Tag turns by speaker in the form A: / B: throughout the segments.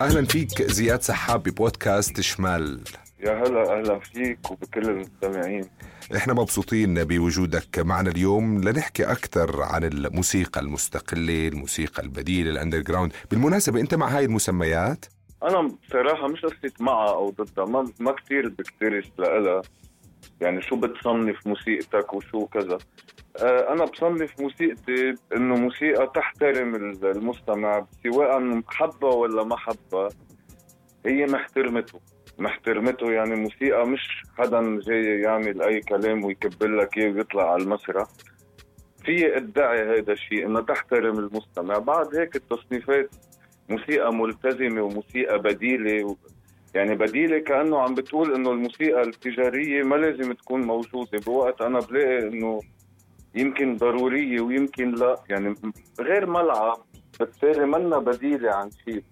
A: أهلا فيك زياد سحاب ببودكاست شمال.
B: يا هلا أهلا فيك وبكل المستمعين.
A: إحنا مبسوطين بوجودك معنا اليوم لنحكي أكثر عن الموسيقى المستقلة الموسيقى البديلة ال underground بالمناسبة أنت مع هاي المسميات؟
B: أنا بصراحة مش قصه معها أو ضدها ما ما كثير بكترس لها. يعني شو بتصنف موسيقتك وشو كذا. أنا بصنف موسيقتي إنه موسيقى تحترم المستمع سواء حبه ولا ما حبه هي محترمته. محترمته يعني موسيقى مش حدا جاي يعمل أي كلام ويكبل لك إياه ويطلع على المسرح. في ادعي هذا الشيء انها تحترم المستمع. بعد هيك التصنيفات موسيقى ملتزمة وموسيقى بديلة و... يعني بديلة كأنه عم بتقول إنه الموسيقى التجارية ما لازم تكون موجودة. بوقت أنا بلاقي إنه يمكن ضروريه ويمكن لا. يعني غير ملعب بالتالي منا بديلة عن شيء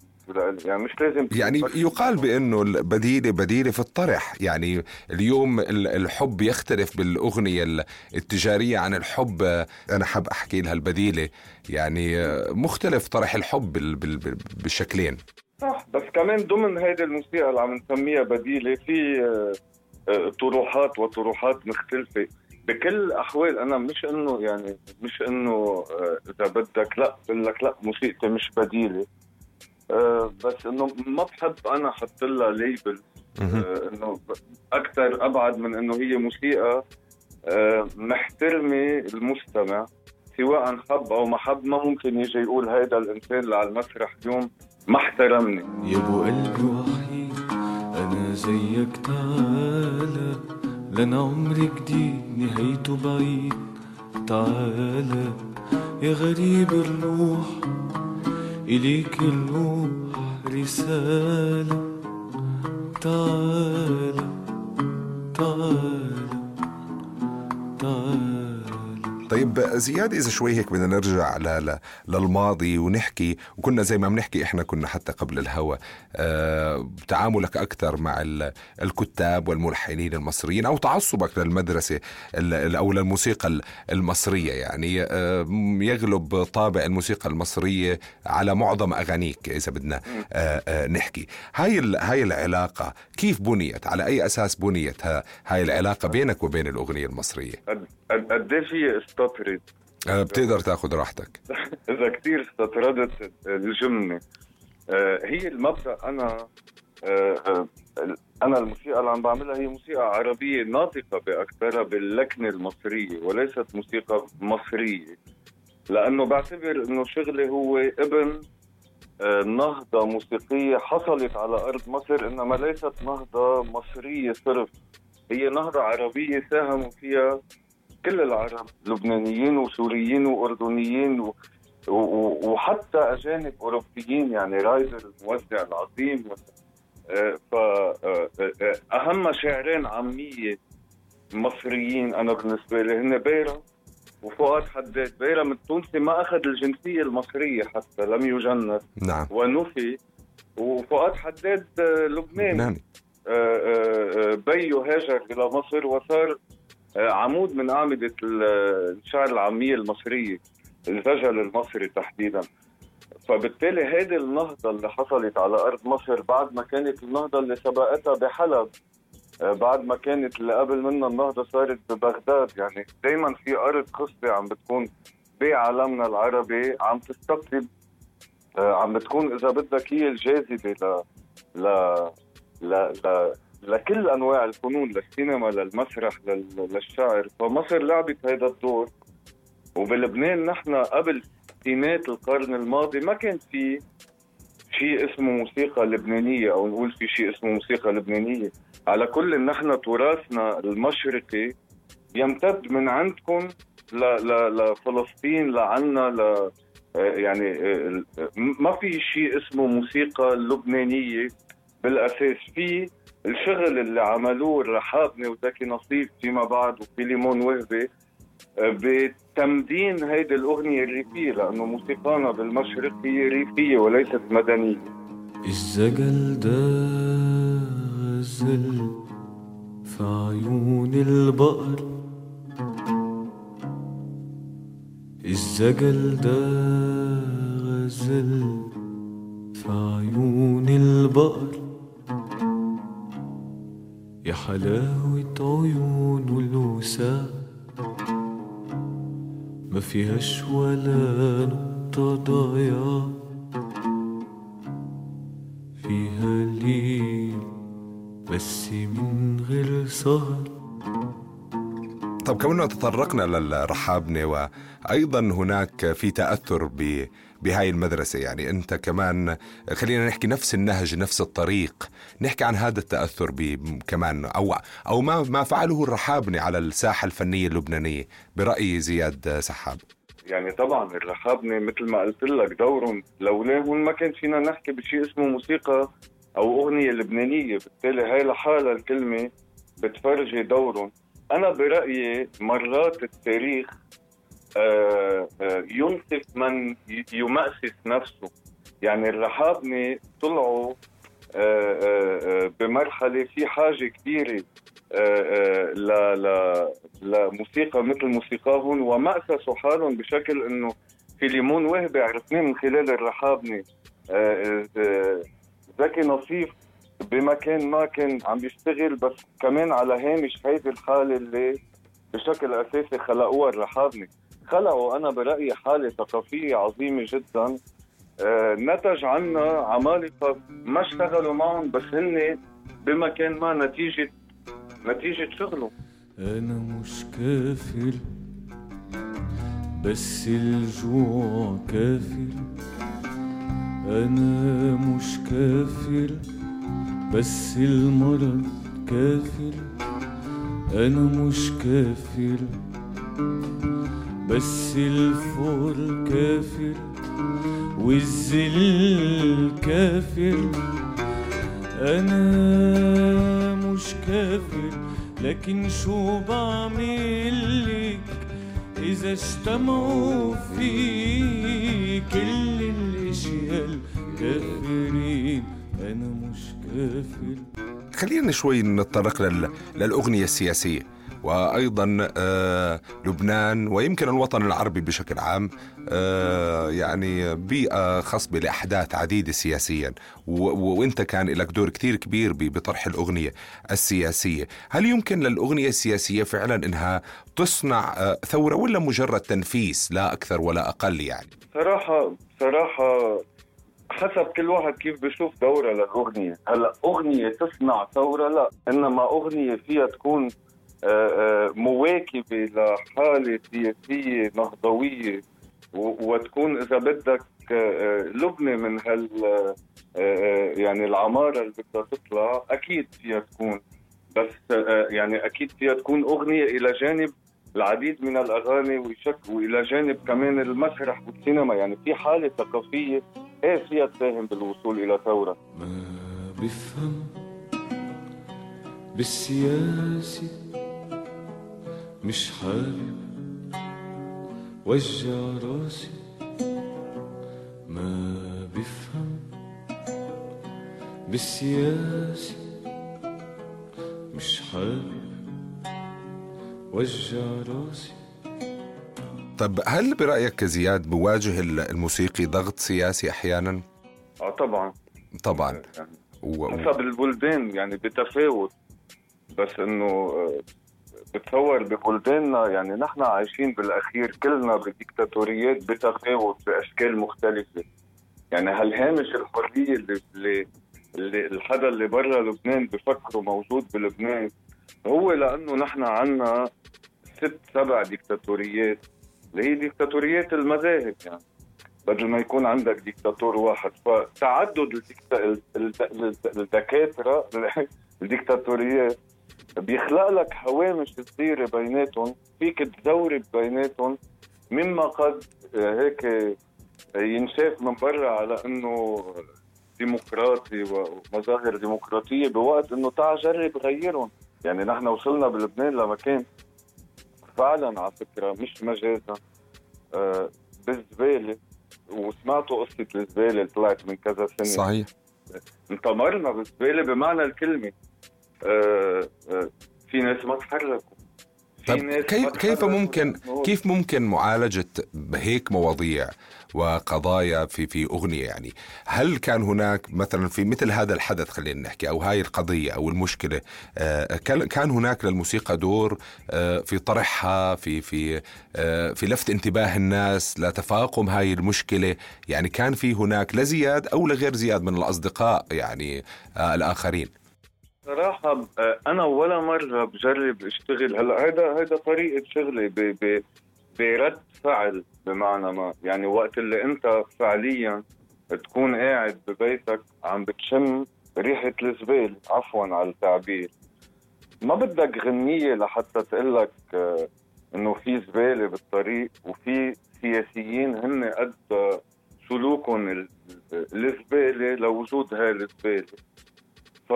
B: يعني مش لازم
A: يعني يقال بأنه البديلة بديلة في الطرح. يعني اليوم الحب يختلف بالأغنية التجارية عن الحب. أنا حاب أحكي لها البديلة. يعني مختلف طرح الحب بالشكلين
B: صح بس كمان ضمن هيدي الموسيقى اللي عم نسميها بديلة في آه، طروحات وطروحات مختلفة. بكل الاحوال أنا مش إنه يعني مش إنه آه، إذا بدك لأ بقول لك لأ موسيقتي مش بديلة. أه بس إنه ما بحب أنا أحط لها ليبل أه إنه أكثر أبعد من إنه هي موسيقى. أه محترمة المستمع سواء حب أو ما حب ما ممكن يجي يقول هيدا الإنسان اللي على المسرح اليوم ما احترمني.
C: يا أبو قلبي وحيد أنا زيك تعالى لنا عمري جديد نهايته بعيد. تعالى يا غريب الروح إليك الروح رسالة. تعالى تعالى تعالى
A: طيب زياد إذا شوي هيك بدنا نرجع ل... للماضي ونحكي وكنا زي ما بنحكي إحنا كنا حتى قبل الهوى أه... تعاملك أكثر مع ال... الكتاب والملحنين المصريين أو تعصبك للمدرسة ال... أو للموسيقى المصرية يعني أه... يغلب طابع الموسيقى المصرية على معظم أغانيك إذا بدنا أه... أه... نحكي. هاي ال... هاي العلاقة كيف بنيت؟ على أي أساس بنيت ها... هاي العلاقة بينك وبين الأغنية المصرية؟
B: قد إيه في استطرد
A: آه، بتقدر تاخذ راحتك.
B: إذا كثير استطردت الجملة. آه، هي المبدأ. أنا آه، أنا الموسيقى اللي عم بعملها هي موسيقى عربية ناطقة باكثرها باللكنة المصرية وليست موسيقى مصرية. لأنه بعتبر إنه شغلي هو ابن نهضة موسيقية حصلت على أرض مصر إنما ليست نهضة مصرية صرف. هي نهضة عربية ساهموا فيها كل العرب لبنانيين وسوريين وأردنيين و... و... وحتى أجانب أوروبيين يعني رايدر الموزع العظيم آه، ف آه، آه، أهم شاعرين عامية مصريين أنا بالنسبة لي هن بيرا وفؤاد حداد. بيرا من التونسي ما أخذ الجنسية المصرية حتى لم يجند.
A: نعم.
B: ونفي وفؤاد حداد لبناني.
A: لبناني.
B: بيو هاجر إلى مصر وصار عمود من أعمدة الشعر العامية المصرية الرجل المصري تحديدا. فبالتالي هذه النهضة اللي حصلت على أرض مصر بعد ما كانت النهضة اللي سبقتها بحلب آه، بعد ما كانت اللي قبل منها النهضة صارت ببغداد. يعني دايما في أرض قصة عم بتكون بعالمنا العربي عم تستقطب آه، عم بتكون إذا بدك هي الجاذبة ل ل ل لكل أنواع الفنون للسينما للمسرح للشعر فمصر لعبت هذا الدور. وبلبنان نحن قبل ستينات القرن الماضي ما كان في شيء اسمه موسيقى لبنانية أو نقول في شيء اسمه موسيقى لبنانية. على كل نحن تراثنا المشرقي يمتد من عندكم لفلسطين لعنا ل يعني ما في شيء اسمه موسيقى لبنانية بالأساس. في الشغل اللي عملوه الرحابني وزكي نصيف فيما بعد وفيليمون وهبي. آه، بتمدين هيدي الأغنية الريفية لأنه موسيقانا بالمشرق هي ريفية وليست مدنية.
C: الزجل ده غزل في عيون البقر الزجل ده غزل في عيون البقر يا حلاوة عيونه الوسام ما فيهاش ولا نقطة ضياع.
A: طب كمان تطرقنا للرحابنة وأيضا هناك في تأثر ب بهاي المدرسة يعني أنت كمان خلينا نحكي نفس النهج نفس الطريق نحكي عن هذا التأثر كمان أو أو ما ما فعله الرحابنة على الساحة الفنية اللبنانية برأي زياد سحاب.
B: يعني طبعا الرحابنة مثل ما قلت لك دورهم لولاهم ما كان فينا نحكي بشيء اسمه موسيقى أو أغنية لبنانية بالتالي هاي لحالها الكلمة بتفرجي دورهم. أنا برأيي مرات التاريخ آه، آه، ينصف من يمأسس نفسه. يعني الرحابنة طلعوا آه، بمرحلة في حاجة كبيرة لموسيقى مثل موسيقاهم ومأسسوا حالهم بشكل إنه في ليمون وهبي عرفناه من خلال الرحابنة زكي نصيف بمكان ما كان عم بيشتغل بس كمان على هامش هيدي الحالة اللي بشكل أساسي خلقوها الرحابنة. خلقوا أنا برأيي حالة ثقافية عظيمة جدا. آه، نتج عنا عمالقة ما اشتغلوا معهم بس هن بمكان ما نتيجة نتيجة شغلهم.
C: أنا مش كافر بس الجوع كافر أنا مش كافر بس المرض كافر أنا مش كافر. بس الفقر كافر والذل كافر أنا مش كافر. لكن شو بعمل لك إذا اجتمعوا في كل الأشياء الكافرين؟ أنا مش كافر
A: خلينا شوي نتطرق لل... للأغنية السياسية وأيضا آه لبنان ويمكن الوطن العربي بشكل عام آه يعني بيئة خصبة لأحداث عديدة سياسيا. وإنت كان لك دور كتير كبير. بطرح الأغنية السياسية هل يمكن للأغنية السياسية فعلا إنها تصنع آه ثورة ولا مجرد تنفيس لا أكثر ولا أقل يعني
B: صراحة صراحة حسب كل واحد كيف بيشوف دورة للأغنية. هلأ أغنية تصنع ثورة؟ لا. إنما أغنية فيها تكون آه، آه، مواكبة لحالة سياسية نهضوية و- وتكون إذا بدك آه، لبنة من هال يعني العمارة اللي بدها تطلع أكيد فيها تكون. بس يعني أكيد فيها تكون أغنية إلى جانب العديد من الأغاني وشك وإلى جانب كمان المسرح والسينما. يعني في حالة ثقافية إيه فيها تساهم بالوصول إلى ثورة؟
C: ما بفهم بالسياسة مش حابب وجع راسي. ما بفهم بالسياسة مش حابب وجع راسي.
A: طب هل برأيك زياد بواجه الموسيقي ضغط سياسي أحيانا؟
B: آه طبعا.
A: طبعا.
B: يعني
A: و...
B: حسب البلدان يعني بتفاوت بس إنه آه، بتصور ببلداننا يعني نحن عايشين بالأخير كلنا بديكتاتوريات بتفاوت بأشكال مختلفة. يعني هالهامش الحرية اللي اللي اللي الحدا اللي برا لبنان بفكره موجود بلبنان هو لأنه نحن عنا ست سبع ديكتاتوريات. اللي هي ديكتاتوريات المذاهب يعني. بدل ما يكون عندك ديكتاتور واحد. فتعدد الدكاترة الديكتاتوريات بيخلق لك هوامش صغيره بيناتهم. فيك تزورب بيناتهم مما قد آه، هيك ينشاف من برا على إنه ديمقراطي ومظاهر ديمقراطية بوقت إنه تعال جرب غيرهم. يعني نحن وصلنا بلبنان لمكان فعلا على فكرة مش مجازا. آه، بالزبالة وسمعتوا قصة الزبالة اللي طلعت من كذا سنة.
A: صحيح.
B: انتمرنا بالزبالة بمعنى الكلمة. آه، آه، في ناس ما تحركوا.
A: طيب
B: ناس
A: كيف كيف ممكن كيف ممكن معالجة هيك مواضيع؟ وقضايا في في أغنية يعني. هل كان هناك مثلا في مثل هذا الحدث خلينا نحكي أو هاي القضية أو المشكلة آه، كان هناك للموسيقى دور آه، في طرحها في في آه، في لفت انتباه الناس لتفاقم هاي المشكلة؟ يعني كان في هناك لزياد أو لغير زياد من الأصدقاء يعني الآخرين؟
B: صراحة أنا ولا مرة بجرب أشتغل. هلأ هيدا هيدا طريقة شغلي ب ب برد فعل بمعنى ما. يعني وقت اللي أنت فعليا تكون قاعد ببيتك عم بتشم ريحة الزبالة عفوا على التعبير. ما بدك غنية لحتى تقول لك آه، إنه في زبالة بالطريق وفي سياسيين هن قد سلوكهم ال- الزبالة لوجود هاي الزبالة. ف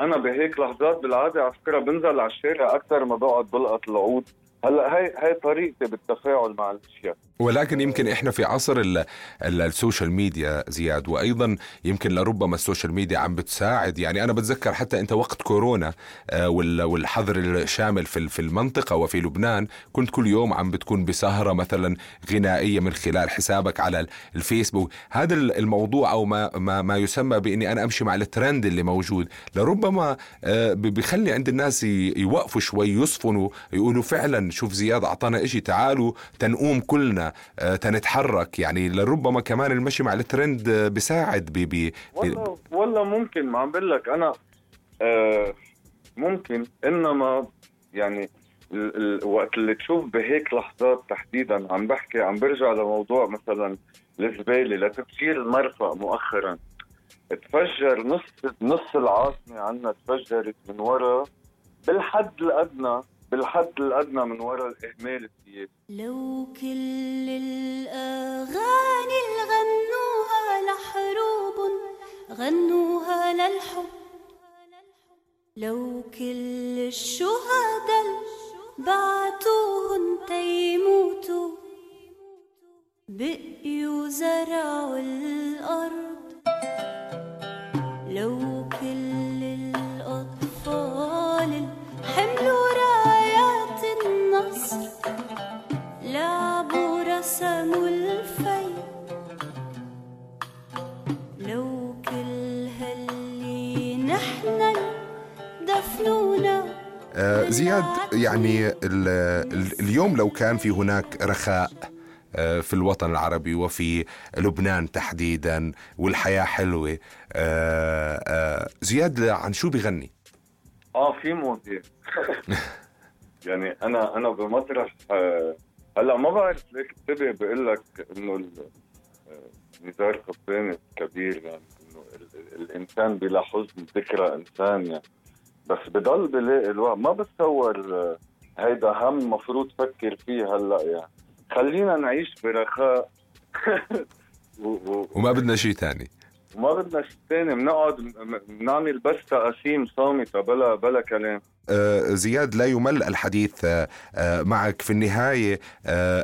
B: أنا بهيك لحظات بالعادة على فكرة بنزل على الشارع أكثر ما بقعد بلقط العود. هلا هاي هاي طريقتي بالتفاعل مع الأشياء.
A: ولكن يمكن إحنا في عصر ال ال ال social media زياد وأيضا يمكن لربما ال social media عم بتساعد. يعني أنا بتذكر حتى أنت وقت كورونا آه، وال- والحظر الشامل في في المنطقة وفي لبنان كنت كل يوم عم بتكون بسهرة مثلا غنائية من خلال حسابك على ال- الفيسبوك. هذا ال- الموضوع أو ما ما ما يسمى بإني أنا أمشي مع الترند اللي موجود. لربما آه، بخلي عند الناس يوقفوا شوي يصفنوا يقولوا فعلا شوف زياد أعطانا إشي تعالوا تنقوم كلنا آه، تنتحرك. يعني لربما كمان المشي مع الترند آه، بيساعد ب ب
B: والله والله ممكن ما عم بقول لك. أنا آه ممكن. إنما يعني ال- ال- وقت اللي تشوف بهيك لحظات تحديدا عم بحكي عم برجع لموضوع مثلا الزبالة لتفجير المرفأ مؤخرا. تفجر نص نص العاصمة عنا تفجرت من وراء بالحد الأدنى. بالحد الأدنى من وراء الإهمال السياسي
D: لو كل الأغاني اللي غنوها لحروب غنوها للحب. لو كل الشهداء بعتوهن تيموتوا بقيوا زرعوا الأرض.
A: زياد يعني ال ال اليوم لو كان في هناك رخاء آه، في الوطن العربي وفي لبنان تحديدا والحياة حلوة آه، آه، زياد عن شو بغني؟
B: آه في مواضيع يعني أنا أنا بمطرح هلأ ما بعرف ليك انتبه بقول لك إنه نزار قباني الكبير يعني إنه ال- ال- الإنسان بلا حزن ذكرى إنسان يعني. بس بضل بلاقي الوقت. ما بتصور هيدا هم مفروض فكر فيه هلأ يعني. خلينا نعيش برخاء. و- و-
A: وما بدنا شيء تاني.
B: وما بدنا شيء ثاني بنقعد بنعمل بس تقاسيم صامتة بلا بلا كلام.
A: آه، زياد لا يمل الحديث آه، آه، معك. في النهاية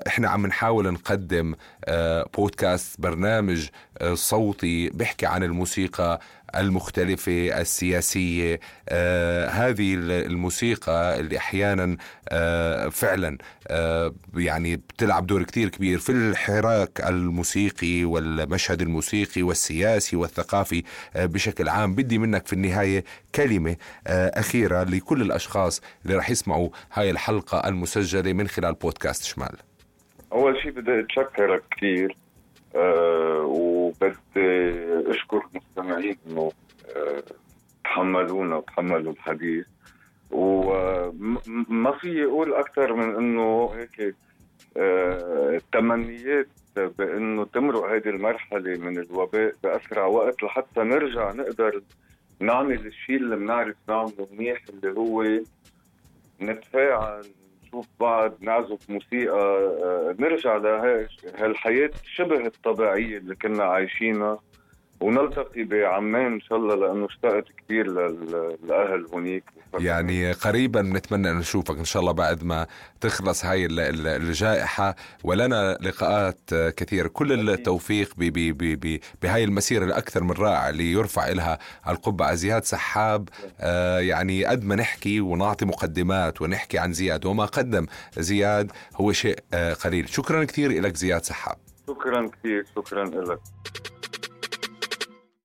A: إحنا عم نحاول نقدم بودكاست برنامج صوتي بيحكي عن الموسيقى المختلفة السياسية. آه، هذه الموسيقى اللي أحيانا آه، فعلا آه، يعني بتلعب دور كتير كبير في الحراك الموسيقي والمشهد الموسيقي والسياسي والثقافي بشكل عام. بدي منك في النهاية كلمة أخيرة لكل الأشخاص اللي رح يسمعوا هاي الحلقة المسجلة من خلال بودكاست شمال.
B: أول شيء بدي أتشكرك كثير أه وبدي أشكر المستمعين إنه أه تحملونا وتحملوا الحديث. وما في أقول أكثر من إنه هيك أه تمنيات بإنه تمرق هذه المرحلة من الوباء بأسرع وقت لحتى نرجع نقدر نعمل الشيء اللي بنعرف نعمله منيح اللي هو نتفاعل نشوف بعض نعزف موسيقى آه، نرجع لهالحياة شبه الطبيعية اللي كنا عايشينها. ونلتقي بعمان إن شاء الله لأنه اشتقت كثير للأهل هنيك.
A: يعني قريبا بنتمنى أن نشوفك إن شاء الله بعد ما تخلص هاي ال- ال- الجائحة. ولنا لقاءات كثيره كل التوفيق بهاي المسيرة الأكثر من رائعه اللي يرفع لها القبعه زياد سحاب آه، يعني قد ما نحكي ونعطي مقدمات ونحكي عن زياد. وما قدم زياد هو شيء آه، قليل. شكرا كثير لك زياد سحاب.
B: شكرا كثير شكرا لك